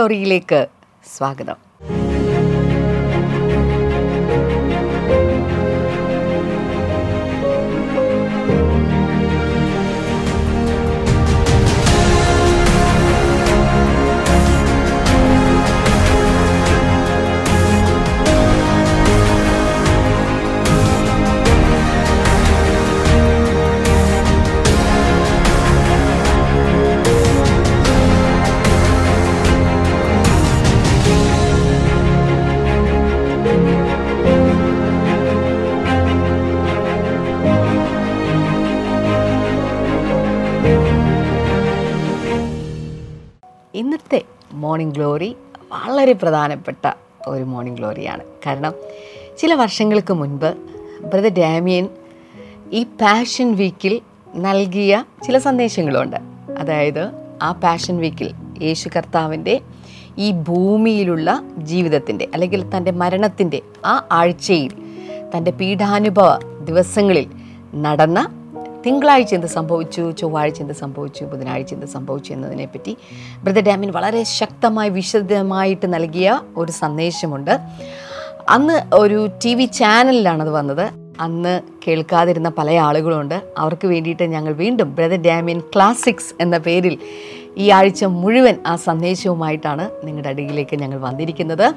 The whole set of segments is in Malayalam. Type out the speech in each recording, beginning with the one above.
മോർണിംഗ് ഗ്ലോറിയിലേക്ക് സ്വാഗതം. മോർണിംഗ് ഗ്ലോറി വളരെ പ്രധാനപ്പെട്ട ഒരു മോർണിംഗ് ഗ്ലോറിയാണ് കാരണം ചില വർഷങ്ങൾക്ക് മുൻപ് ബ്രദർ ഡാമിയൻ ഈ പാഷൻ വീക്കിൽ നൽകിയ ചില സന്ദേശങ്ങളുണ്ട്. അതായത് ആ പാഷൻ വീക്കിൽ യേശു കർത്താവിന്റെ ഈ ഭൂമിയിലുള്ള ജീവിതത്തിന്റെ അല്ലെങ്കിൽ തന്റെ മരണത്തിന്റെ ആ ആഴ്ചയിൽ തന്റെ പീഠാനുഭവ ദിവസങ്ങളിൽ നടന്ന തിങ്കളാഴ്ച എന്ത് സംഭവിച്ചു ചൊവ്വാഴ്ച എന്ത് സംഭവിച്ചു ബുധനാഴ്ച എന്ത് സംഭവിച്ചു എന്നതിനെപ്പറ്റി ബ്രദർ ഡാമിൻ വളരെ ശക്തമായി വിശദമായിട്ട് നൽകിയ ഒരു സന്ദേശമുണ്ട്. അന്ന് ഒരു ടി വി ചാനലിലാണത് വന്നത്. അന്ന് കേൾക്കാതിരുന്ന പല ആളുകളുണ്ട്. അവർക്ക് വേണ്ടിയിട്ട് ഞങ്ങൾ വീണ്ടും ബ്രദർ ഡാമിൻ ക്ലാസിക്സ് എന്ന പേരിൽ ഈ ആഴ്ച മുഴുവൻ ആ സന്ദേശവുമായിട്ടാണ് നിങ്ങളുടെ അടിയിലേക്ക് ഞങ്ങൾ വന്നിരിക്കുന്നത്.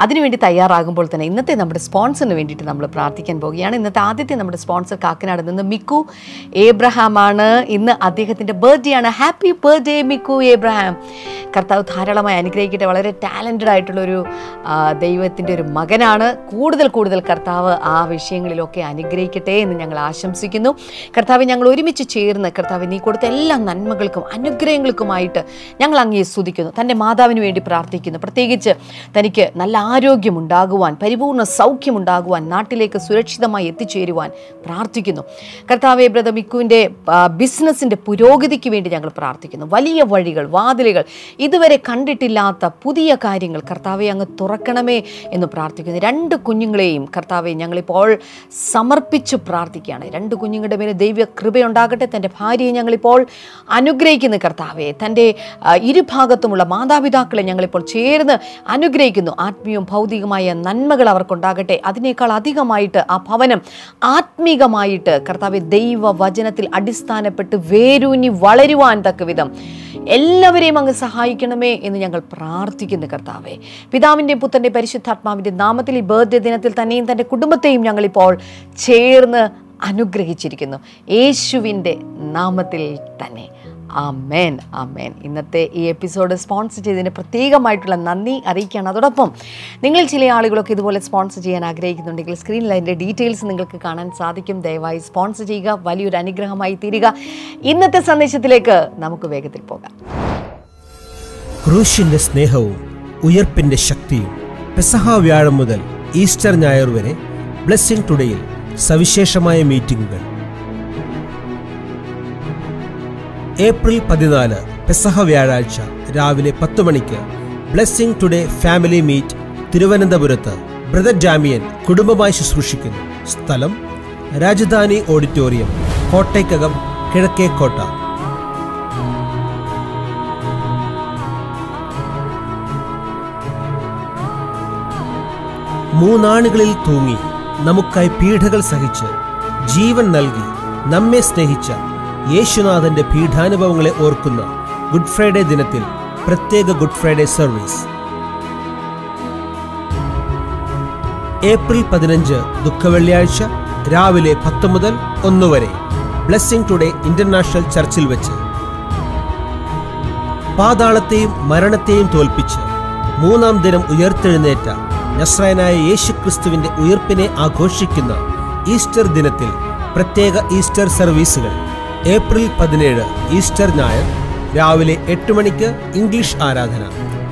അതിനുവേണ്ടി തയ്യാറാകുമ്പോൾ തന്നെ ഇന്നത്തെ നമ്മുടെ സ്പോൺസറിന് വേണ്ടിയിട്ട് നമ്മൾ പ്രാർത്ഥിക്കാൻ പോവുകയാണ്. ഇന്നത്തെ ആദ്യത്തെ നമ്മുടെ സ്പോൺസർ കാക്കനാട് നിന്ന് മിക്കു ഏബ്രഹാമാണ്. ഇന്ന് അദ്ദേഹത്തിന്റെ ബർത്ത്ഡേ ആണ്. Happy birthday Mikku Abraham. കർത്താവ് ധാരാളമായി അനുഗ്രഹിക്കട്ടെ. വളരെ ടാലന്റഡ് ആയിട്ടുള്ളൊരു ദൈവത്തിന്റെ ഒരു മകനാണ്. കൂടുതൽ കൂടുതൽ കർത്താവ് ആ വിഷയങ്ങളിലൊക്കെ അനുഗ്രഹിക്കട്ടെ എന്ന് ഞങ്ങൾ ആശംസിക്കുന്നു. കർത്താവ് ഞങ്ങൾ ഒരുമിച്ച് ചേർന്ന് കർത്താവ് നീ കൊടുത്ത എല്ലാ നന്മകൾക്കും അനുഗ്രഹങ്ങൾക്കുമായിട്ട് ഞങ്ങൾ അങ്ങേ സ്തുതിക്കുന്നു. തന്റെ മാതാവിന് വേണ്ടി പ്രാർത്ഥിക്കുന്നു. പ്രത്യേകിച്ച് തനിക്ക് നല്ല ആരോഗ്യമുണ്ടാകുവാൻ പരിപൂർണ സൗഖ്യമുണ്ടാകുവാൻ നാട്ടിലേക്ക് സുരക്ഷിതമായി എത്തിച്ചേരുവാൻ പ്രാർത്ഥിക്കുന്നു. കർത്താവെ ബ്രദർ മിക്കുവിന്റെ ബിസിനസ്സിന്റെ പുരോഗതിക്ക് വേണ്ടി ഞങ്ങൾ പ്രാർത്ഥിക്കുന്നു. വലിയ വഴികൾ വാതിലുകൾ ഇതുവരെ കണ്ടിട്ടില്ലാത്ത പുതിയ കാര്യങ്ങൾ കർത്താവെ അങ്ങ് തുറക്കണമേ എന്ന് പ്രാർത്ഥിക്കുന്നു. രണ്ട് കുഞ്ഞുങ്ങളെയും കർത്താവെ ഞങ്ങളിപ്പോൾ സമർപ്പിച്ച് പ്രാർത്ഥിക്കുകയാണ്. രണ്ട് കുഞ്ഞുങ്ങളുടെ മേലെ ദൈവ കൃപയുണ്ടാകട്ടെ തന്റെ ഭാര്യയെ ഞങ്ങളിപ്പോൾ അനുഗ്രഹിക്കുന്നു കർത്താവെ. തന്റെ ഇരുഭാഗത്തുമുള്ള മാതാപിതാക്കളെ ഞങ്ങളിപ്പോൾ ചേർന്ന് അനുഗ്രഹിക്കുന്നു. ആത്മീയവും ഭൗതികമായ നന്മകൾ അവർക്കുണ്ടാകട്ടെ. അതിനേക്കാൾ അധികമായിട്ട് ആ ഭവനം ആത്മീകമായിട്ട് കർത്താവ് ദൈവ വചനത്തിൽ അടിസ്ഥാനപ്പെട്ട് വേരൂന്നി വളരുവാൻ തക്ക വിധം എല്ലാവരെയും അങ്ങ് സഹായിക്കണമേ എന്ന് ഞങ്ങൾ പ്രാർത്ഥിക്കുന്നു കർത്താവെ. പിതാവിന്റെയും പുത്രന്റെ പരിശുദ്ധാത്മാവിന്റെ നാമത്തിൽ ഈ ബർത്ത്ഡേ ദിനത്തിൽ തന്നെയും തന്റെ കുടുംബത്തെയും ഞങ്ങളിപ്പോൾ ചേർന്ന് അനുഗ്രഹിച്ചിരിക്കുന്നു. യേശുവിന്റെ നാമത്തിൽ തന്നെ. ആമേൻ ആമേൻ. ഇന്നത്തെ ഈ എപ്പിസോഡ് സ്പോൺസർ ചെയ്തതിന് പ്രത്യേകമായിട്ടുള്ള നന്ദി അറിയിക്കുകയാണ്. അതോടൊപ്പം നിങ്ങൾ ചില ആളുകളൊക്കെ ഇതുപോലെ സ്പോൺസർ ചെയ്യാൻ ആഗ്രഹിക്കുന്നുണ്ടെങ്കിൽ സ്ക്രീനിൽ അതിന്റെ ഡീറ്റെയിൽസ് നിങ്ങൾക്ക് കാണാൻ സാധിക്കും. ദയവായി സ്പോൺസർ ചെയ്യുക വലിയൊരു അനുഗ്രഹമായി തീരുക. ഇന്നത്തെ സന്ദേശത്തിലേക്ക് നമുക്ക് വേഗത്തിൽ പോകാം. ക്രൂശിന്റെ സ്നേഹവും ഉയർപ്പിന്റെ ശക്തിയും പെസഹ വ്യാഴം മുതൽ ഈസ്റ്റർ ഞായർ വരെ ബ്ലെസ്സിംഗ് ടുഡേയിൽ സവിശേഷമായ മീറ്റിംഗുകൾ. ഏപ്രിൽ പതിനാല് പെസഹ വ്യാഴാഴ്ച രാവിലെ പത്ത് മണിക്ക് ബ്ലെസ്സിംഗ് ടുഡേ ഫാമിലി മീറ്റ് തിരുവനന്തപുരത്ത് ബ്രദർ ജാമിയൻ കുടുംബമായി ശുശ്രൂഷിക്കുന്നു. സ്ഥലം രാജധാനി ഓഡിറ്റോറിയം കോട്ടയ്ക്കകം കിഴക്കേക്കോട്ട മൂന്നാണുകളിൽ തൂങ്ങി നമുക്കായി പീഡകൾ സഹിച്ച് ജീവൻ നൽകി നമ്മെ സ്നേഹിച്ച യേശുനാഥന്റെ പീഠാനുഭവങ്ങളെ ഓർക്കുന്ന ഗുഡ് ഫ്രൈഡേ ദിനത്തിൽ പ്രത്യേക ഗുഡ് ഫ്രൈഡേ സർവീസ്. ഏപ്രിൽ പതിനഞ്ച് ദുഃഖവെള്ളിയാഴ്ച രാവിലെ പത്ത് മുതൽ ഒന്ന് വരെ. ബ്ലെസ്സിംഗ് ടുഡേ ഇന്റർനാഷണൽ ചർച്ചിൽ വെച്ച്. പാതാളത്തെയും മരണത്തെയും തോൽപ്പിച്ച് മൂന്നാം ദിനം ഉയർത്തെഴുന്നേറ്റ നസ്രായനായ യേശുക്രിസ്തുവിന്റെ ഉയർപ്പിനെ ആഘോഷിക്കുന്ന ഈസ്റ്റർ ദിനത്തിൽ പ്രത്യേക ഈസ്റ്റർ സർവീസുകൾ. ഏപ്രിൽ പതിനേഴ് ഈസ്റ്റർ ഞായർ രാവിലെ എട്ട് മണിക്ക് ഇംഗ്ലീഷ് ആരാധന.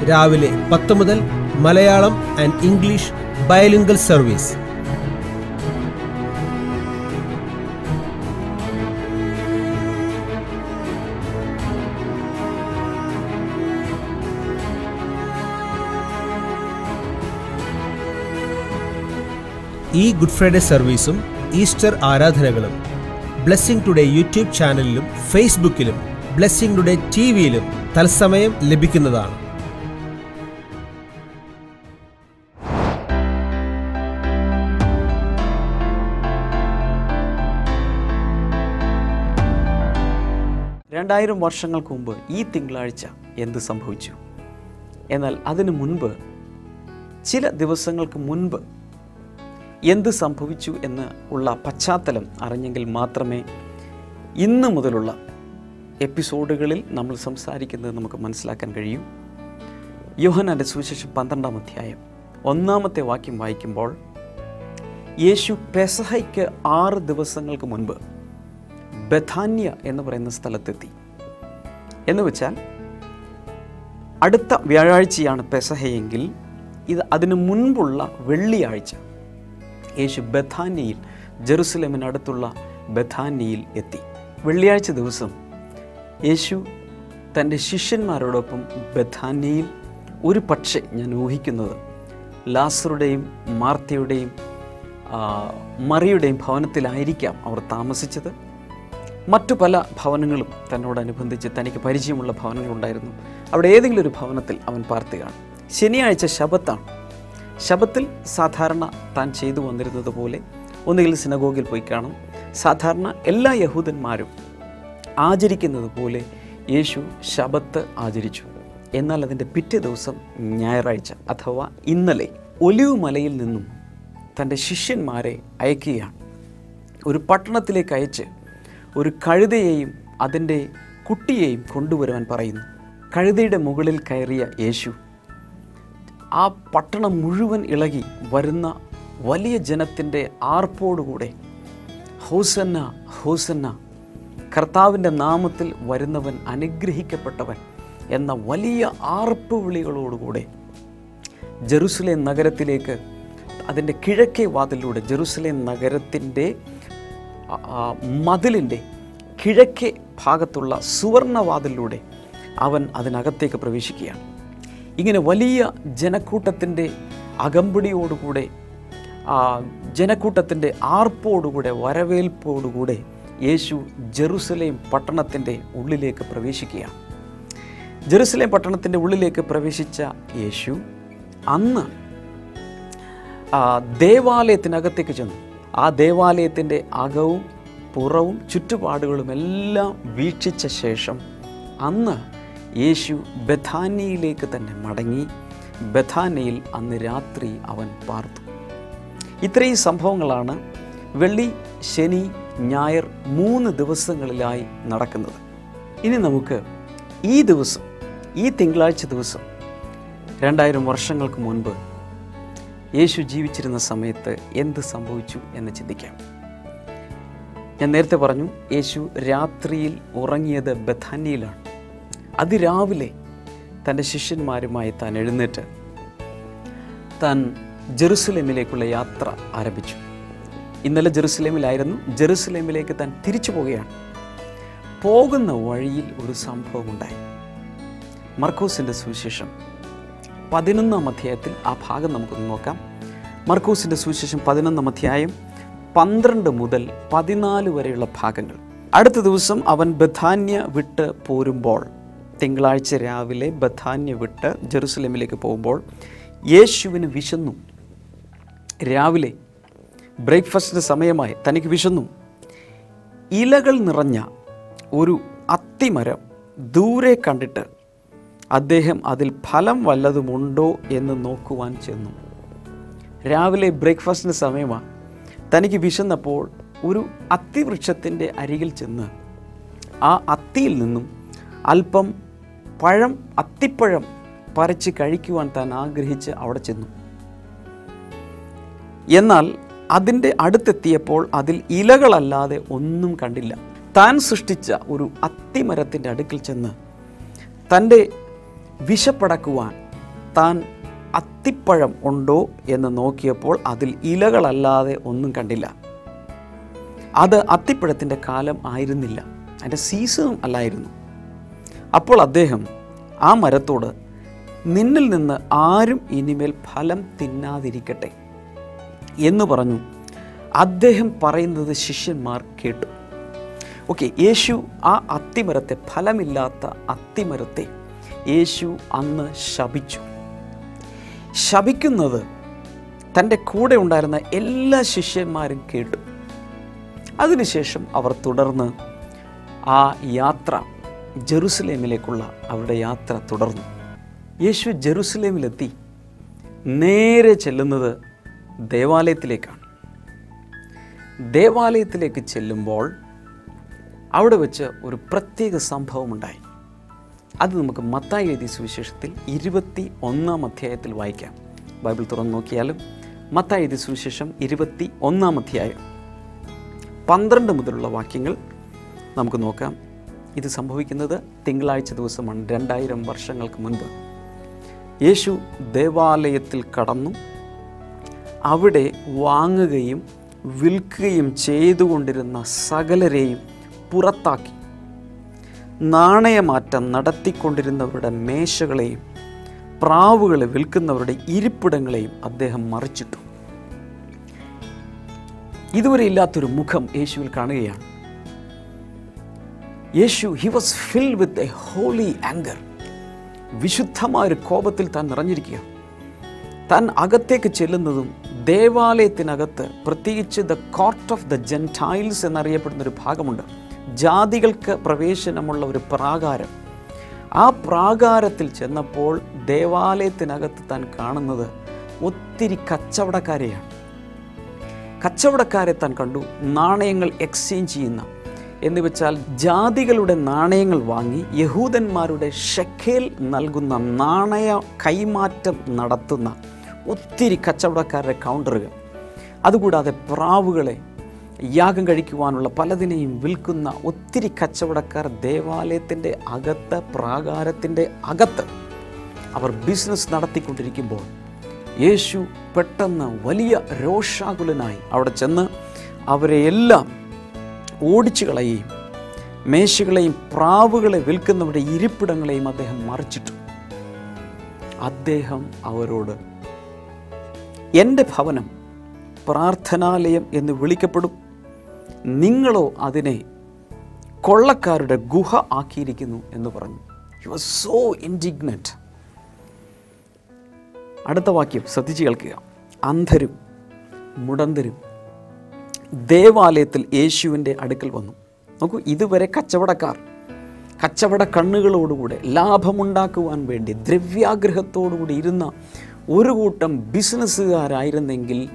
രാവിലെ പത്ത് മുതൽ Malayalam and English bilingual service. ഈ ഗുഡ് ഫ്രൈഡേ സർവീസും ഈസ്റ്റർ ആരാധനകളും ബ്ലെസ്സിംഗ് ടുഡേ യൂട്യൂബ് ചാനലിലും ഫേസ്ബുക്കിലും ബ്ലെസ്സിംഗ് ടുഡേ ടി വിയിലും തത്സമയം ലഭിക്കുന്നതാണ്. രണ്ടായിരം വർഷങ്ങൾക്ക് മുമ്പ് ഈ തിങ്കളാഴ്ച എന്ത് സംഭവിച്ചു? എന്നാൽ അതിനു മുൻപ് ചില ദിവസങ്ങൾക്ക് മുൻപ് എന്ത് സംഭവിച്ചു എന്ന് ഉള്ള പശ്ചാത്തലം അറിഞ്ഞെങ്കിൽ മാത്രമേ ഇന്ന് മുതലുള്ള എപ്പിസോഡുകളിൽ നമ്മൾ സംസാരിക്കുന്നത് നമുക്ക് മനസ്സിലാക്കാൻ കഴിയും. യോഹനാന്റെ സുവിശേഷം പന്ത്രണ്ടാം അധ്യായം ഒന്നാമത്തെ വാക്യം വായിക്കുമ്പോൾ യേശു പെസഹയ്ക്ക് ആറ് ദിവസങ്ങൾക്ക് മുൻപ് ബഥാന്യ എന്ന് പറയുന്ന സ്ഥലത്തെത്തി. എന്ന് വെച്ചാൽ അടുത്ത വ്യാഴാഴ്ചയാണ് പെസഹയെങ്കിൽ ഇത് അതിനു മുൻപുള്ള വെള്ളിയാഴ്ച. യേശു ബഥാന്യയിൽ ജെറുസലേമിനടുത്തുള്ള ബഥാന്യയിൽ എത്തി. വെള്ളിയാഴ്ച ദിവസം യേശു തന്റെ ശിഷ്യന്മാരോടൊപ്പം ബഥാന്യയിൽ ഒരു പക്ഷേ ഞാൻ ഊഹിക്കുന്നത് ലാസറുടെയും മാർത്തയുടെയും മറിയുടെയും ഭവനത്തിലായിരിക്കാം അവർ താമസിച്ചത്. മറ്റു പല ഭവനങ്ങളും തന്നോടനുബന്ധിച്ച് തനിക്ക് പരിചയമുള്ള ഭവനങ്ങളുണ്ടായിരുന്നു. അവിടെ ഏതെങ്കിലും ഒരു ഭവനത്തിൽ അവൻ പാർത്തുകയാണ്. ശനിയാഴ്ച ശബത്താണ്. ശബത്തിൽ സാധാരണ താൻ ചെയ്തു വന്നിരുന്നത് പോലെ ഒന്നുകിൽ സിനഗോഗിൽ പോയി കാണും. സാധാരണ എല്ലാ യഹൂദന്മാരും ആചരിക്കുന്നത് പോലെ യേശു ശബത്ത് ആചരിച്ചു. എന്നാൽ അതിന്റെ പിറ്റേ ദിവസം ഞായറാഴ്ച അഥവാ ഇന്നലെ ഒലിവ് മലയിൽ നിന്നും തന്റെ ശിഷ്യന്മാരെ അയക്കുകയാണ്. ഒരു പട്ടണത്തിലേക്ക് അയച്ച് ഒരു കഴുതയെയും അതിന്റെ കുട്ടിയെയും കൊണ്ടുവരുവാൻ പറയുന്നു. കഴുതയുടെ മുകളിൽ കയറിയ യേശു ആ പട്ടണം മുഴുവൻ ഇളകി വരുന്ന വലിയ ജനത്തിന്റെ ആർപ്പോടുകൂടെ ഹൗസന്ന ഹൗസന്ന കർത്താവിന്റെ നാമത്തിൽ വരുന്നവൻ അനുഗ്രഹിക്കപ്പെട്ടവൻ എന്ന വലിയ ആർപ്പ് വിളികളോടുകൂടെ ജെറുസലേം നഗരത്തിലേക്ക് അതിന്റെ കിഴക്കേ വാതിലൂടെ ജെറുസലേം നഗരത്തിന്റെ മതിലിന്റെ കിഴക്കേ ഭാഗത്തുള്ള സുവർണവാതിലൂടെ അവൻ അതിനകത്തേക്ക് പ്രവേശിക്കുകയാണ്. ഇങ്ങനെ വലിയ ജനക്കൂട്ടത്തിന്റെ അകമ്പടിയോടുകൂടെ ജനക്കൂട്ടത്തിന്റെ ആർപ്പോടുകൂടെ വരവേൽപ്പോടുകൂടെ യേശു ജെറുസലേം പട്ടണത്തിന്റെ ഉള്ളിലേക്ക് പ്രവേശിക്കുകയാണ്. ജെറുസലേം പട്ടണത്തിന്റെ ഉള്ളിലേക്ക് പ്രവേശിച്ച യേശു അന്ന് ദേവാലയത്തിനകത്തേക്ക് ചെന്നു. ആ ദേവാലയത്തിന്റെ അകവും പുറവും ചുറ്റുപാടുകളും എല്ലാം വീക്ഷിച്ച ശേഷം അന്ന് യേശു ബഥാനിയിലേക്ക് തന്നെ മടങ്ങി. ബഥാനയിൽ അന്ന് രാത്രി അവൻ പാർത്തു. ഇത്രയും സംഭവങ്ങളാണ് വെള്ളി ശനി ഞായർ മൂന്ന് ദിവസങ്ങളിലായി നടക്കുന്നത്. ഇനി നമുക്ക് ഈ ദിവസം ഈ തിങ്കളാഴ്ച ദിവസം രണ്ടായിരം വർഷങ്ങൾക്ക് മുൻപ് യേശു ജീവിച്ചിരുന്ന സമയത്ത് എന്ത് സംഭവിച്ചു എന്ന് ചിന്തിക്കാം. ഞാൻ നേരത്തെ പറഞ്ഞു യേശു രാത്രിയിൽ ഉറങ്ങിയത് ബഥാനിയിലാണ്. അതിരാവിലെ തന്റെ ശിഷ്യന്മാരുമായി താൻ എഴുന്നേറ്റ് താൻ ജെറുസലേമിലേക്കുള്ള യാത്ര ആരംഭിച്ചു. ഇന്നലെ ജെറുസലേമിലായിരുന്നു. ജെറുസലേമിലേക്ക് താൻ തിരിച്ചു പോവുകയാണ്. പോകുന്ന വഴിയിൽ ഒരു സംഭവം ഉണ്ടായി മർക്കോസിന്റെ സുവിശേഷം പതിനൊന്നാം അധ്യായത്തിൽ ആ ഭാഗം നമുക്കൊന്ന് നോക്കാം. മർക്കോസിന്റെ സുവിശേഷം പതിനൊന്നാം അധ്യായം പന്ത്രണ്ട് മുതൽ പതിനാല് വരെയുള്ള ഭാഗങ്ങൾ. അടുത്ത ദിവസം അവൻ ബഥാന്യ വിട്ട് പോരുമ്പോൾ തിങ്കളാഴ്ച രാവിലെ ബഥാന്യ വിട്ട് ജെറുസലേമിലേക്ക് പോകുമ്പോൾ യേശുവിന് വിശന്നു. രാവിലെ ബ്രേക്ക്ഫാസ്റ്റിന് സമയമായി തനിക്ക് വിശന്നു. ഇലകൾ നിറഞ്ഞ ഒരു അത്തിമരം ദൂരെ കണ്ടിട്ട് അദ്ദേഹം അതിൽ ഫലം വല്ലതുമുണ്ടോ എന്ന് നോക്കുവാൻ ചെന്നു. രാവിലെ ബ്രേക്ക്ഫാസ്റ്റിന് സമയമാണ് തനിക്ക് വിശന്നപ്പോൾ ഒരു അത്തിവൃക്ഷത്തിന്റെ അരികിൽ ചെന്ന് ആ അത്തിയിൽ നിന്നും അല്പം പഴം അത്തിപ്പഴം പറിച്ച് കഴിക്കുവാൻ താൻ ആഗ്രഹിച്ച് അവിടെ ചെന്നു. എന്നാൽ അതിന്റെ അടുത്തെത്തിയപ്പോൾ അതിൽ ഇലകളല്ലാതെ ഒന്നും കണ്ടില്ല. താൻ സൃഷ്ടിച്ച ഒരു അത്തിമരത്തിന്റെ അടുക്കിൽ ചെന്ന് തന്റെ വിശപ്പടക്കുവാൻ താൻ അത്തിപ്പഴം ഉണ്ടോ എന്ന് നോക്കിയപ്പോൾ അതിൽ ഇലകളല്ലാതെ ഒന്നും കണ്ടില്ല. അത് അത്തിപ്പഴത്തിന്റെ കാലം ആയിരുന്നില്ല. അതിന്റെ സീസണും അല്ലായിരുന്നു. അപ്പോൾ അദ്ദേഹം ആ മരത്തോട് നിന്നിൽ നിന്ന് ആരും ഇനിമേൽ ഫലം തിന്നാതിരിക്കട്ടെ എന്ന് പറഞ്ഞു. അദ്ദേഹം പറയുന്നത് ശിഷ്യന്മാർ കേട്ടു. ഓക്കെ യേശു ആ അത്തിമരത്തെ ഫലമില്ലാത്ത അത്തിമരത്തെ യേശു അന്ന് ശപിച്ചു. ശപിക്കുന്നത് തന്റെ കൂടെ ഉണ്ടായിരുന്ന എല്ലാ ശിഷ്യന്മാരും കേട്ടു. അതിനുശേഷം അവർ തുടർന്ന് ആ യാത്ര ജെറുസലേമിലേക്കുള്ള അവരുടെ യാത്ര തുടർന്നു. യേശു ജെറുസലേമിലെത്തി നേരെ ചെല്ലുന്നത് ദേവാലയത്തിലേക്കാണ്. ദേവാലയത്തിലേക്ക് ചെല്ലുമ്പോൾ അവിടെ വെച്ച് ഒരു പ്രത്യേക സംഭവമുണ്ടായി. അത് നമുക്ക് മത്തായി എഴുതിയ സുവിശേഷത്തിൽ ഇരുപത്തി ഒന്നാം അധ്യായത്തിൽ വായിക്കാം. ബൈബിൾ തുറന്നു നോക്കിയാലും മത്തായി എഴുതിയ സുവിശേഷം ഇരുപത്തി ഒന്നാം അധ്യായം. പന്ത്രണ്ട് മുതലുള്ള വാക്യങ്ങൾ നമുക്ക് നോക്കാം. ഇത് സംഭവിക്കുന്നത് തിങ്കളാഴ്ച ദിവസമാണ്. രണ്ടായിരം വർഷങ്ങൾക്ക് മുൻപ്. യേശു ദേവാലയത്തിൽ കടന്നു. അവിടെ വാങ്ങുകയും വിൽക്കുകയും ചെയ്തുകൊണ്ടിരുന്ന സകലരെയും പുറത്താക്കി. നാണയമാറ്റം നടത്തിക്കൊണ്ടിരുന്നവരുടെ മേശകളെയും പ്രാവുകളെ വിൽക്കുന്നവരുടെ ഇരിപ്പിടങ്ങളെയും അദ്ദേഹം മറിച്ചിട്ടു. ഇതുവരെ ഇല്ലാത്തൊരു മുഖം യേശുവിൽ കാണുകയാണ്. യേശു he was filled with a holy anger വിശുദ്ധമായ ഒരു കോപത്തിൽ താൻ നിറഞ്ഞിരിക്കുക താൻ അകത്തേക്ക് ചെല്ലുന്നതും ദേവാലയത്തിനകത്ത് പ്രത്യേകിച്ച് the court of the gentiles എന്നറിയപ്പെടുന്ന ഒരു ഭാഗമുണ്ട്. ജാതികൾക്ക് പ്രവേശനമുള്ള ഒരു പ്രാകാരം. ആ പ്രാകാരത്തിൽ ചെന്നപ്പോൾ ദേവാലയത്തിനകത്ത് താൻ കാണുന്നത് ഒത്തിരി കച്ചവടക്കാരെയാണ്. കച്ചവടക്കാരെ താൻ കണ്ടു നാണയങ്ങൾ എക്സ്ചേഞ്ച് ചെയ്യുന്ന എന്ന് വെച്ചാൽ ജാതികളുടെ നാണയങ്ങൾ വാങ്ങി യഹൂദന്മാരുടെ ഷെഖേൽ നൽകുന്ന നാണയ കൈമാറ്റം നടത്തുന്ന ഒത്തിരി കച്ചവടക്കാരുടെ കൗണ്ടറുകൾ. അതുകൂടാതെ പ്രാവുകളെ യാഗം കഴിക്കുവാനുള്ള പലതിനെയും വിൽക്കുന്ന ഒത്തിരി കച്ചവടക്കാർ ദേവാലയത്തിന്റെ അകത്ത് പ്രാകാരത്തിന്റെ അകത്ത് അവർ ബിസിനസ് നടത്തിക്കൊണ്ടിരിക്കുമ്പോൾ യേശു പെട്ടെന്ന് വലിയ രോഷാകുലനായി അവിടെ ചെന്ന് അവരെ എല്ലാം ഓടിച്ചു കളയുകയും മേശകളെയും പ്രാവുകളെ വിൽക്കുന്നവരുടെ ഇരിപ്പിടങ്ങളെയും അദ്ദേഹം മറിച്ചിട്ടു. അദ്ദേഹം അവരോട് എന്റെ ഭവനം പ്രാർത്ഥനാലയം എന്ന് വിളിക്കപ്പെടും. നിങ്ങളോ അതിനെ കൊള്ളക്കാരുടെ ഗുഹ ആക്കിയിരിക്കുന്നു എന്ന് പറഞ്ഞു. യു വാസ് സോ ഇൻഡിഗ്നറ്റ് അടുത്ത വാക്യം ശ്രദ്ധിച്ച് കേൾക്കുക. അന്ധരും മുടന്തരും ദേവാലയത്തിൽ യേശുവിന്റെ അടുക്കൽ വന്നു. നോക്കൂ ഇതുവരെ കച്ചവടക്കാർ കച്ചവട കണ്ണുകളോടുകൂടെ ലാഭമുണ്ടാക്കുവാൻ വേണ്ടി ദ്രവ്യാഗ്രഹത്തോടുകൂടി ഇരുന്ന ഒരു കൂട്ടം ബിസിനസ്സുകാരായിരുന്നെങ്കിൽ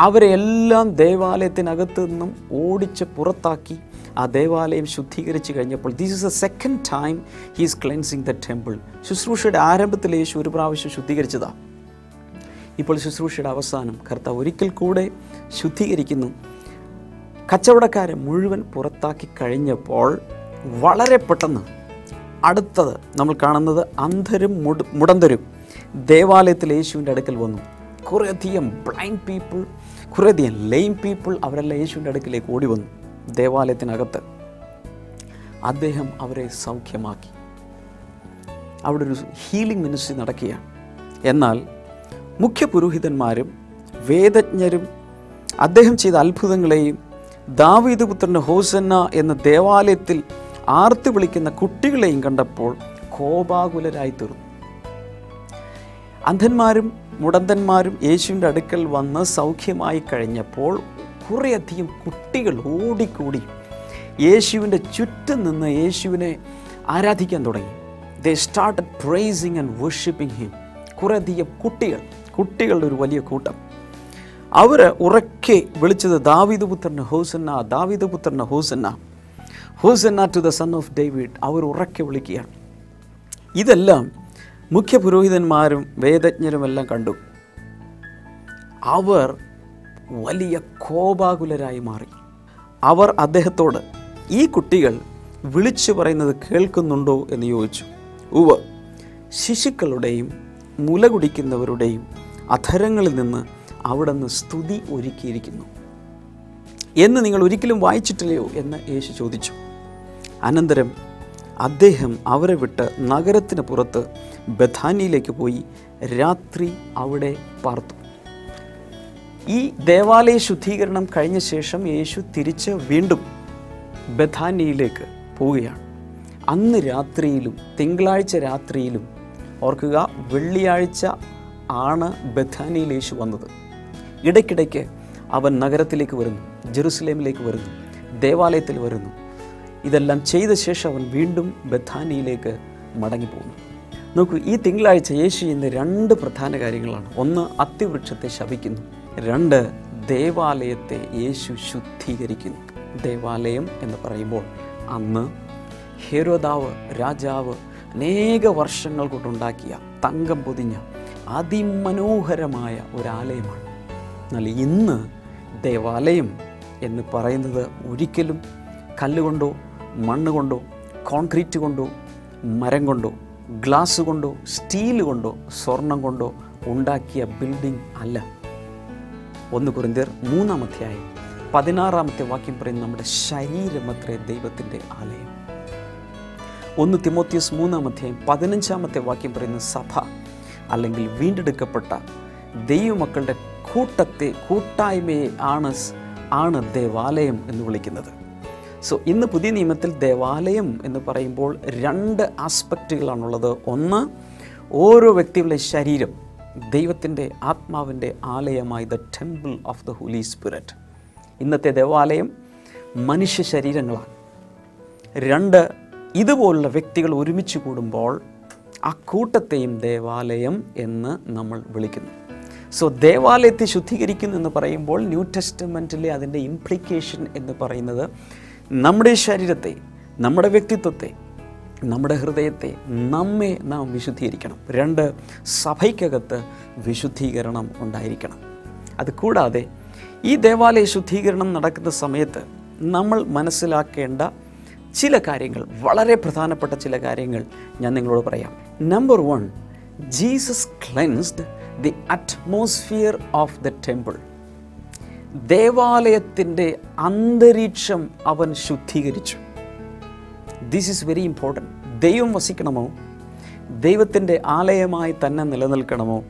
അവരെ എല്ലാം ദേവാലയത്തിനകത്ത് നിന്നും ഓടിച്ച് പുറത്താക്കി ആ ദേവാലയം ശുദ്ധീകരിച്ചു കഴിഞ്ഞപ്പോൾ this is a second time he's cleansing the temple ശുശ്രൂഷയുടെ ആരംഭത്തിൽ യേശു ഒരു പ്രാവശ്യം ശുദ്ധീകരിച്ചതാണ് ഇപ്പോൾ ശുശ്രൂഷയുടെ അവസാനം കർത്താവ് ഒരിക്കൽ കൂടെ ശുദ്ധീകരിക്കുന്നു. കച്ചവടക്കാരെ മുഴുവൻ പുറത്താക്കി കഴിഞ്ഞപ്പോൾ വളരെ പെട്ടെന്ന് അടുത്തത് നമ്മൾ കാണുന്നത് അന്ധരും മുട മുടന്തരും ദേവാലയത്തിൽ യേശുവിന്റെ അടുക്കൽ വന്നു. കുറേയധികം ബ്ലൈൻഡ് പീപ്പിൾ കുറേയധികം ലെയിം പീപ്പിൾ അവരെല്ലാം യേശുവിന്റെ അടുക്കിലേക്ക് ഓടി വന്നു ദേവാലയത്തിനകത്ത്. അദ്ദേഹം അവരെ സൗഖ്യമാക്കി. അവിടെ ഒരു ഹീലിംഗ് മിനിസ്ട്രി നടക്കുകയാണ്. എന്നാൽ മുഖ്യ പുരോഹിതന്മാരും വേദജ്ഞരും അദ്ദേഹം ചെയ്ത അത്ഭുതങ്ങളെയും ദാവീദ് പുത്രന്റെ ഹോസന്ന എന്ന ദേവാലയത്തിൽ ആർത്ത് വിളിക്കുന്ന കുട്ടികളെയും കണ്ടപ്പോൾ കോപാകുലരായി തീർന്നു അന്ധന്മാരും മുടന്തന്മാരും യേശുവിന്റെ അടുക്കൽ വന്ന് സൗഖ്യമായി കഴിഞ്ഞപ്പോൾ കുറേയധികം കുട്ടികൾ ഓടിക്കൂടി യേശുവിന്റെ ചുറ്റും നിന്ന് യേശുവിനെ ആരാധിക്കാൻ തുടങ്ങി. They start praising and worshipping him കുറേയധികം കുട്ടികൾ കുട്ടികളുടെ ഒരു വലിയ കൂട്ടം. അവർ ഉറക്കെ വിളിച്ചത് ദാവിദ് പുത്രന് ഹോസന്ന ദാവിദ് പുത്രന് ഹോസന്ന. Hosanna to the son of David അവർ ഉറക്കെ വിളിക്കുകയാണ്. ഇതെല്ലാം മുഖ്യ പുരോഹിതന്മാരും വേദജ്ഞരും എല്ലാം കണ്ടു. അവർ വലിയ കോപാകുലരായി മാറി. അവർ അദ്ദേഹത്തോട് ഈ കുട്ടികൾ വിളിച്ചു പറയുന്നത് കേൾക്കുന്നുണ്ടോ? എന്ന് ചോദിച്ചു. ഉവ ശിശുക്കളുടെയും മുല കുടിക്കുന്നവരുടെയും അധരങ്ങളിൽ നിന്ന് അവിടെ നിന്ന് സ്തുതി ഒരുക്കിയിരിക്കുന്നു. എന്ന് നിങ്ങൾ ഒരിക്കലും വായിച്ചിട്ടില്ലയോ എന്ന് യേശു ചോദിച്ചു. അനന്തരം അദ്ദേഹം അവരെ വിട്ട് നഗരത്തിന് പുറത്ത് ബഥാനിയിലേക്ക് പോയി രാത്രി അവിടെ പാർത്തു. ഈ ദേവാലയ ശുദ്ധീകരണം കഴിഞ്ഞ ശേഷം യേശു തിരിച്ച് വീണ്ടും ബഥാനിയിലേക്ക് പോവുകയാണ്. അന്ന് രാത്രിയിലും തിങ്കളാഴ്ച രാത്രിയിലും ഓർക്കുക വെള്ളിയാഴ്ച ആണ് ബഥാനിയിൽ യേശു വന്നത്. ഇടയ്ക്കിടയ്ക്ക് അവൻ നഗരത്തിലേക്ക് വരുന്നു ജെറുസലേമിലേക്ക് വരുന്നു ദേവാലയത്തിൽ വരുന്നു. ഇതെല്ലാം ചെയ്ത ശേഷം അവൻ വീണ്ടും ബഥാനിയിലേക്ക് മടങ്ങിപ്പോകുന്നു. നോക്കൂ ഈ തിങ്കളാഴ്ച യേശു ചെയ്യുന്ന രണ്ട് പ്രധാന കാര്യങ്ങളാണ്. ഒന്ന് അത്തിവൃക്ഷത്തെ ശപിക്കുന്നു. രണ്ട് ദേവാലയത്തെ യേശു ശുദ്ധീകരിക്കുന്നു. ദേവാലയം എന്ന് പറയുമ്പോൾ അന്ന് ഹേരോദാവ് രാജാവ് അനേക വർഷങ്ങൾ കൊണ്ടുണ്ടാക്കിയ തങ്കം പൊതിഞ്ഞ അതിമനോഹരമായ ഒരാലയമാണ്. എന്നാൽ ഇന്ന് ദേവാലയം എന്ന് പറയുന്നത് ഒരിക്കലും കല്ലുകൊണ്ടോ മണ്ണ് കൊണ്ടോ കോൺക്രീറ്റ് കൊണ്ടോ മരം കൊണ്ടോ ഗ്ലാസ് കൊണ്ടോ സ്റ്റീൽ കൊണ്ടോ സ്വർണം കൊണ്ടോ ഉണ്ടാക്കിയ ബിൽഡിംഗ് അല്ല. ഒന്ന് കുറിന്തിയർ മൂന്നാം അധ്യായം പതിനാറാമത്തെ വാക്യം പറയുന്ന നമ്മുടെ ശരീരം ശരീരമത്രേ ദൈവത്തിന്റെ ആലയം. ഒന്ന് തിമോത്യോസ് മൂന്നാം അധ്യായം പതിനഞ്ചാമത്തെ വാക്യം പറയുന്ന സഭ അല്ലെങ്കിൽ വീണ്ടെടുക്കപ്പെട്ട ദൈവമക്കളുടെ കൂട്ടത്തെ കൂട്ടായ്മയെ ആണ് ആണ് ദേവാലയം എന്ന് വിളിക്കുന്നത്. സോ ഇന്ന് പുതിയ നിയമത്തിൽ ദേവാലയം എന്ന് പറയുമ്പോൾ രണ്ട് ആസ്പെക്റ്റുകളാണുള്ളത്. ഒന്ന് ഓരോ വ്യക്തികളുടെ ശരീരം ദൈവത്തിന്റെ ആത്മാവിന്റെ ആലയമായി the temple of the holy spirit ഇന്നത്തെ ദേവാലയം മനുഷ്യ ശരീരങ്ങളാണ്. രണ്ട് ഇതുപോലുള്ള വ്യക്തികൾ ഒരുമിച്ച് കൂടുമ്പോൾ ആ കൂട്ടത്തെയും ദേവാലയം എന്ന് നമ്മൾ വിളിക്കുന്നു. സോ ദേവാലയത്തെ ശുദ്ധീകരിക്കുന്നു എന്ന് പറയുമ്പോൾ ന്യൂ ടെസ്റ്റമെന്റിലെ അതിന്റെ ഇംപ്ലിക്കേഷൻ എന്ന് പറയുന്നത് നമ്മുടെ ശരീരത്തെ നമ്മുടെ വ്യക്തിത്വത്തെ നമ്മുടെ ഹൃദയത്തെ നമ്മെ നാം വിശുദ്ധീകരിക്കണം. രണ്ട് സഭയ്ക്കകത്ത് വിശുദ്ധീകരണം ഉണ്ടായിരിക്കണം. അതുകൂടാതെ ഈ ദേവാലയ ശുദ്ധീകരണം നടക്കുന്ന സമയത്ത് നമ്മൾ മനസ്സിലാക്കേണ്ട ചില കാര്യങ്ങൾ വളരെ പ്രധാനപ്പെട്ട ചില കാര്യങ്ങൾ ഞാൻ നിങ്ങളോട് പറയാം. Number one Jesus cleansed the atmosphere of the temple ദേവാലയത്തിന്റെ അന്തരീക്ഷം അവൻ ശുദ്ധീകരിച്ചു. ദിസ് ഈസ് വെരി ഇമ്പോർട്ടന്റ് ദൈവം വസിക്കണമോ? ദൈവത്തിന്റെ ആലയമായി തന്നെ നിലനിൽക്കണമോ?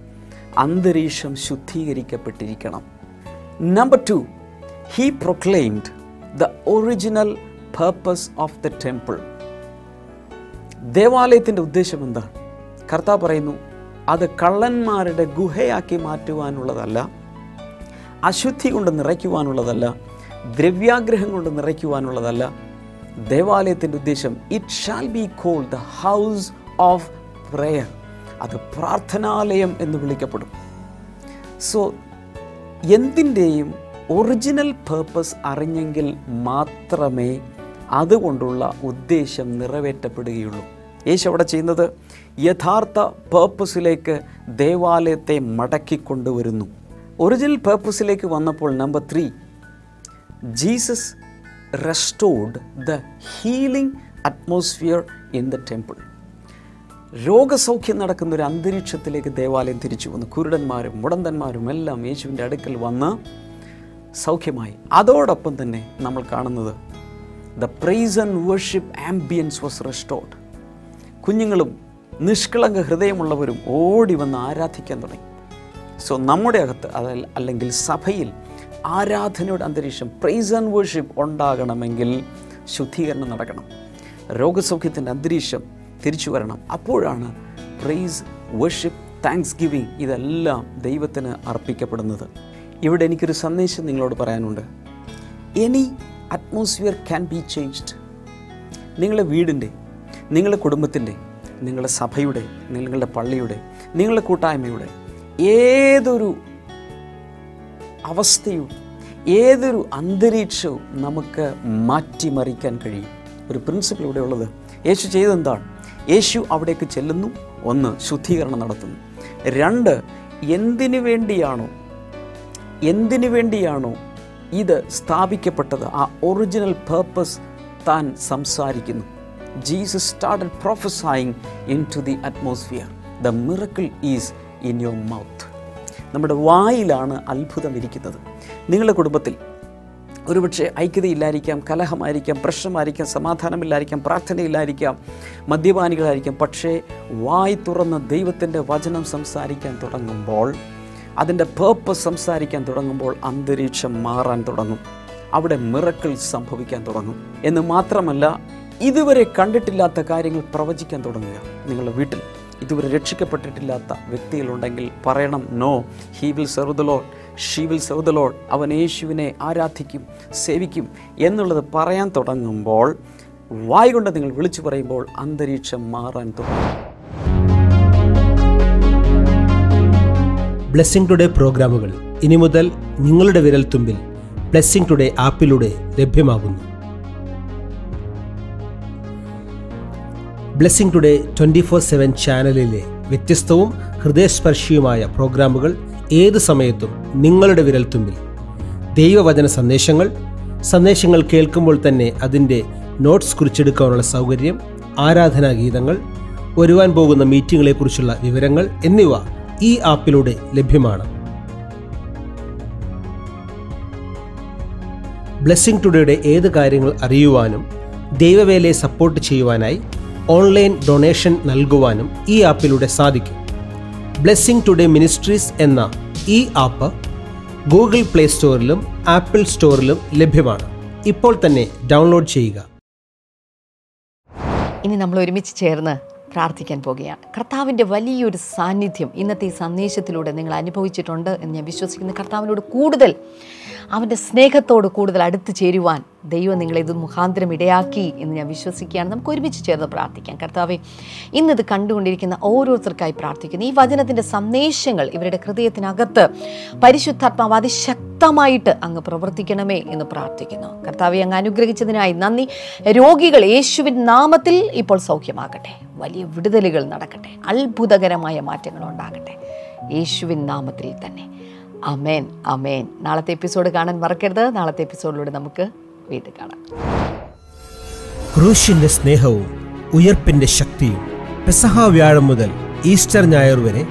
അന്തരീക്ഷം ശുദ്ധീകരിക്കപ്പെട്ടിരിക്കണം. Number two he proclaimed the original purpose of the temple ദേവാലയത്തിന്റെ ഉദ്ദേശം എന്താണ് കർത്താവ് പറയുന്നു അത് കള്ളന്മാരുടെ ഗുഹയാക്കി മാറ്റുവാനുള്ളതല്ല അശുദ്ധി കൊണ്ട് നിറയ്ക്കുവാനുള്ളതല്ല ദ്രവ്യാഗ്രഹം കൊണ്ട് നിറയ്ക്കുവാനുള്ളതല്ല. ദേവാലയത്തിന്റെ ഉദ്ദേശം it shall be call the house of prayer അത് പ്രാർത്ഥനാലയം എന്ന് വിളിക്കപ്പെടും. സോ എന്തിന്റെയും ഒറിജിനൽ പേർപ്പസ് അറിഞ്ഞെങ്കിൽ മാത്രമേ അതുകൊണ്ടുള്ള ഉദ്ദേശം നിറവേറ്റപ്പെടുകയുള്ളൂ. യേശു അവിടെ ചെയ്യുന്നത്? യഥാർത്ഥ പേർപ്പസിലേക്ക് ദേവാലയത്തെ മടക്കിക്കൊണ്ടുവരുന്നു. ഒറിജിനൽ പേർപ്പസിലേക്ക് വന്നപ്പോൾ number three Jesus restored the healing atmosphere in the temple രോഗസൗഖ്യം നടക്കുന്ന ഒരു അന്തരീക്ഷത്തിലേക്ക് ദേവാലയം തിരിച്ചു വന്നു. കുരുടന്മാരും മുടന്തന്മാരും എല്ലാം യേശുവിന്റെ അടുക്കൽ വന്ന് സൗഖ്യമായി. അതോടൊപ്പം തന്നെ നമ്മൾ കാണുന്നത് the praise and worship ambience was restored കുഞ്ഞുങ്ങളും നിഷ്കളങ്ക ഹൃദയമുള്ളവരും ഓടി വന്ന് ആരാധിക്കാൻ തുടങ്ങി. സോ നമ്മുടെ അകത്ത് അത് അല്ലെങ്കിൽ സഭയിൽ ആരാധനയുടെ അന്തരീക്ഷം പ്രൈസ് ആൻഡ് വേർഷിപ്പ് ഉണ്ടാകണമെങ്കിൽ ശുദ്ധീകരണം നടക്കണം. രോഗസൗഖ്യത്തിന്റെ അന്തരീക്ഷം തിരിച്ചു വരണം. അപ്പോഴാണ് പ്രൈസ് വേർഷിപ്പ് താങ്ക്സ് ഗിവിങ് ഇതെല്ലാം ദൈവത്തിന് അർപ്പിക്കപ്പെടുന്നത്. ഇവിടെ എനിക്കൊരു സന്ദേശം നിങ്ങളോട് പറയാനുണ്ട്. Any atmosphere can be changed നിങ്ങളുടെ വീടിന്റെ നിങ്ങളുടെ കുടുംബത്തിന്റെ നിങ്ങളുടെ സഭയുടെ നിങ്ങളുടെ പള്ളിയുടെ നിങ്ങളുടെ കൂട്ടായ്മയുടെ ഏതൊരു അവസ്ഥയും ഏതൊരു അന്തരീക്ഷവും നമുക്ക് മാറ്റിമറിക്കാൻ കഴിയും. ഒരു പ്രിൻസിപ്പിൾ ഇവിടെ ഉള്ളത്. യേശു ചെയ്തെന്താണ്? യേശു അവിടേക്ക് ചെല്ലുന്നു. ഒന്ന് ശുദ്ധീകരണം നടത്തുന്നു. രണ്ട് എന്തിനു വേണ്ടിയാണോ എന്തിനു വേണ്ടിയാണോ ഇത് സ്ഥാപിക്കപ്പെട്ടത്? ആ ഒറിജിനൽ പേർപ്പസ് താൻ സംസാരിക്കുന്നു. Started prophesying into the atmosphere the miracle is in your mouth നമ്മുടെ വായിലാണ് അത്ഭുതം ഇരിക്കുന്നത്. നിങ്ങളുടെ കുടുംബത്തിൽ ഒരുപക്ഷെ ഐക്യതയില്ലായിരിക്കാം കലഹമായിരിക്കാം പ്രശ്നമായിരിക്കാം സമാധാനമില്ലായിരിക്കാം പ്രാർത്ഥനയില്ലായിരിക്കാം മദ്യപാനികളായിരിക്കാം. പക്ഷേ വായി തുറന്ന് ദൈവത്തിന്റെ വചനം സംസാരിക്കാൻ തുടങ്ങുമ്പോൾ അതിന്റെ പേർപ്പസ് സംസാരിക്കാൻ തുടങ്ങുമ്പോൾ അന്തരീക്ഷം മാറാൻ തുടങ്ങും. അവിടെ മിറക്കിൾ സംഭവിക്കാൻ തുടങ്ങും. എന്ന് മാത്രമല്ല ഇതുവരെ കണ്ടിട്ടില്ലാത്ത കാര്യങ്ങൾ പ്രവചിക്കാൻ തുടങ്ങുക. നിങ്ങളുടെ വീട്ടിൽ ഇതുവരെ രക്ഷിക്കപ്പെട്ടിട്ടില്ലാത്ത വ്യക്തികളുണ്ടെങ്കിൽ പറയണം no he will serve the lord she will serve the lord അവൻ യേശുവിനെ ആരാധിക്കും സേവിക്കും എന്നുള്ളത് പറയാൻ തുടങ്ങുമ്പോൾ വായികൊണ്ട് നിങ്ങൾ വിളിച്ചു പറയുമ്പോൾ അന്തരീക്ഷം മാറാൻ തുടങ്ങും. ബ്ലെസ്സിംഗ് ടുഡേ പ്രോഗ്രാമുകൾ ഇനി മുതൽ നിങ്ങളുടെ വിരൽത്തുമ്പിൽ ബ്ലെസ്സിംഗ് ടുഡേ ആപ്പിലൂടെ ലഭ്യമാകുന്നു. Blessing today twenty four seven ചാനലിലെ വ്യത്യസ്തവും ഹൃദയസ്പർശിയുമായ പ്രോഗ്രാമുകൾ ഏത് സമയത്തും നിങ്ങളുടെ വിരൽത്തുമ്പിൽ. ദൈവവചന സന്ദേശങ്ങൾ സന്ദേശങ്ങൾ കേൾക്കുമ്പോൾ തന്നെ അതിന്റെ നോട്ട്സ് കുറിച്ചെടുക്കാനുള്ള സൗകര്യം ആരാധനാ ഗീതങ്ങൾ വരുവാൻ പോകുന്ന മീറ്റിങ്ങുകളെക്കുറിച്ചുള്ള വിവരങ്ങൾ എന്നിവ ഈ ആപ്പിലൂടെ ലഭ്യമാണ്. ബ്ലെസ്സിംഗ് ടുഡേയുടെ ഏത് കാര്യങ്ങൾ അറിയുവാനും ദൈവവേലയെ സപ്പോർട്ട് ചെയ്യുവാനായി ഓൺലൈൻ ഡൊണേഷൻ നൽകുവാനും ഈ ആപ്പിലൂടെ സാധിക്കും. ബ്ലെസ്സിംഗ് ടുഡേ മിനിസ്ട്രീസ് എന്ന ഈ ആപ്പ് ഗൂഗിൾ പ്ലേ സ്റ്റോറിലും ആപ്പിൾ സ്റ്റോറിലും ലഭ്യമാണ്. ഇപ്പോൾ തന്നെ ഡൗൺലോഡ് ചെയ്യുക. ഇനി നമ്മൾ ഒരുമിച്ച് ചേർന്ന് പ്രാർത്ഥിക്കാൻ പോകുകയാണ്. കർത്താവിന്റെ വലിയൊരു സാന്നിധ്യം ഇന്നത്തെ ഈ സന്ദേശത്തിലൂടെ നിങ്ങൾ അനുഭവിച്ചിട്ടുണ്ട് എന്ന് ഞാൻ വിശ്വസിക്കുന്നു. കർത്താവിനോട് കൂടുതൽ അവന്റെ സ്നേഹത്തോട് കൂടുതൽ അടുത്ത് ചേരുവാൻ ദൈവം നിങ്ങളെ ഇത് മുഖാന്തരം ഇടയാക്കി എന്ന് ഞാൻ വിശ്വസിക്കുകയാണ്. നമുക്ക് ഒരുമിച്ച് ചേർന്ന് പ്രാർത്ഥിക്കാം. കർത്താവെ ഇന്നത് കണ്ടുകൊണ്ടിരിക്കുന്ന ഓരോരുത്തർക്കായി പ്രാർത്ഥിക്കുന്നു. ഈ വചനത്തിന്റെ സന്ദേശങ്ങൾ ഇവരുടെ ഹൃദയത്തിനകത്ത് പരിശുദ്ധാത്മാവ് അതിശക്തമായിട്ട് അങ്ങ് പ്രവർത്തിക്കണമേ എന്ന് പ്രാർത്ഥിക്കുന്നു. കർത്താവെ അങ്ങ് അനുഗ്രഹിച്ചതിനായി നന്ദി. രോഗികൾ യേശുവിൻ നാമത്തിൽ ഇപ്പോൾ സൗഖ്യമാകട്ടെ. വലിയ വിടുതലുകൾ നടക്കട്ടെ. അത്ഭുതകരമായ മാറ്റങ്ങൾ ഉണ്ടാകട്ടെ. യേശുവിൻ നാമത്തിൽ തന്നെ. അമേൻ അമേൻ നാളത്തെ എപ്പിസോഡ് കാണാൻ മറക്കരുത്. നാളത്തെ എപ്പിസോഡിലൂടെ നമുക്ക് വീണ്ടും കാണാം. ക്രൂശിന്റെ സ്നേഹവും ഉയർപ്പിന്റെ ശക്തിയും പെസഹ വ്യാഴം മുതൽ ഈസ്റ്റർ ഞായർ വരെ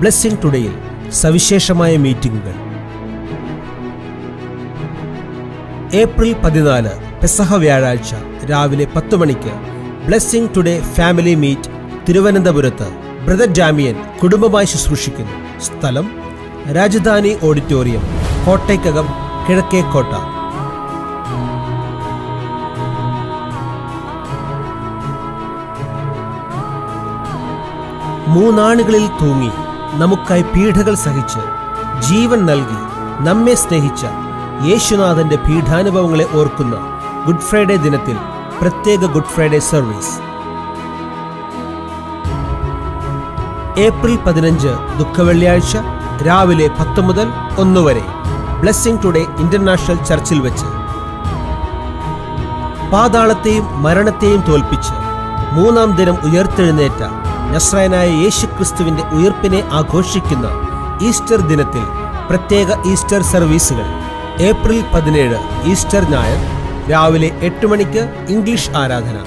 ബ്ലെസ്സിംഗ് ടുഡേയിൽ സവിശേഷമായ മീറ്റിംഗുകൾ. ഏപ്രിൽ പതിനാല് പെസഹ വ്യാഴാഴ്ച രാവിലെ പത്ത് മണിക്ക് ബ്ലെസ്സിംഗ് ടുഡേ ഫാമിലി മീറ്റ് തിരുവനന്തപുരത്ത് ബ്രദർ ജാമിയൻ കുടുംബമായി ശുശ്രൂഷിക്കുന്നു. സ്ഥലം രാജധാനി ഓഡിറ്റോറിയം കോട്ടയ്ക്കകം കിഴക്കേക്കോട്ട മൂന്നാണുകളിൽ തൂങ്ങി നമുക്കായി പീഡകൾ സഹിച്ച് ജീവൻ നൽകി നമ്മെ സ്നേഹിച്ച യേശുനാഥന്റെ പീഠാനുഭവങ്ങളെ ഓർക്കുന്ന ഗുഡ് ഫ്രൈഡേ ദിനത്തിൽ പ്രത്യേക ഗുഡ് ഫ്രൈഡേ സർവീസ്. ഏപ്രിൽ പതിനഞ്ച് ദുഃഖവെള്ളിയാഴ്ച രാവിലെ പത്ത് മുതൽ ഒന്ന് വരെ. ബ്ലെസ്സിംഗ് ടുഡേ ഇന്റർനാഷണൽ ചർച്ചിൽ വെച്ച്. പാതാളത്തെയും മരണത്തെയും തോൽപ്പിച്ച് മൂന്നാം ദിനം ഉയർത്തെഴുന്നേറ്റ നസ്രായനായ യേശുക്രിസ്തുവിന്റെ ഉയർപ്പിനെ ആഘോഷിക്കുന്ന ഈസ്റ്റർ ദിനത്തിൽ പ്രത്യേക ഈസ്റ്റർ സർവീസുകൾ. ഏപ്രിൽ പതിനേഴ് ഈസ്റ്റർ ഞായർ രാവിലെ എട്ട് മണിക്ക് ഇംഗ്ലീഷ് ആരാധന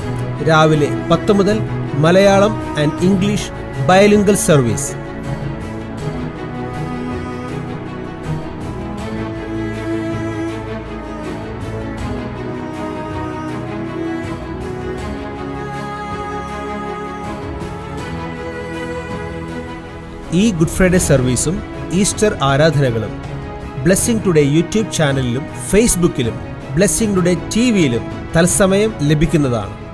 രാവിലെ പത്ത് മുതൽ Malayalam and English bilingual service. ഈ ഗുഡ് ഫ്രൈഡേ സർവീസും ഈസ്റ്റർ ആരാധനകളും ബ്ലെസ്സിംഗ് ടുഡേ യൂട്യൂബ് ചാനലിലും ഫേസ്ബുക്കിലും ബ്ലെസ്സിംഗ് ടുഡേ ടി വിയിലും തത്സമയം ലഭിക്കുന്നതാണ്.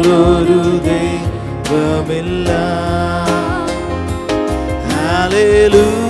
പോലൊരു ദൈവമില്ല Hallelujah,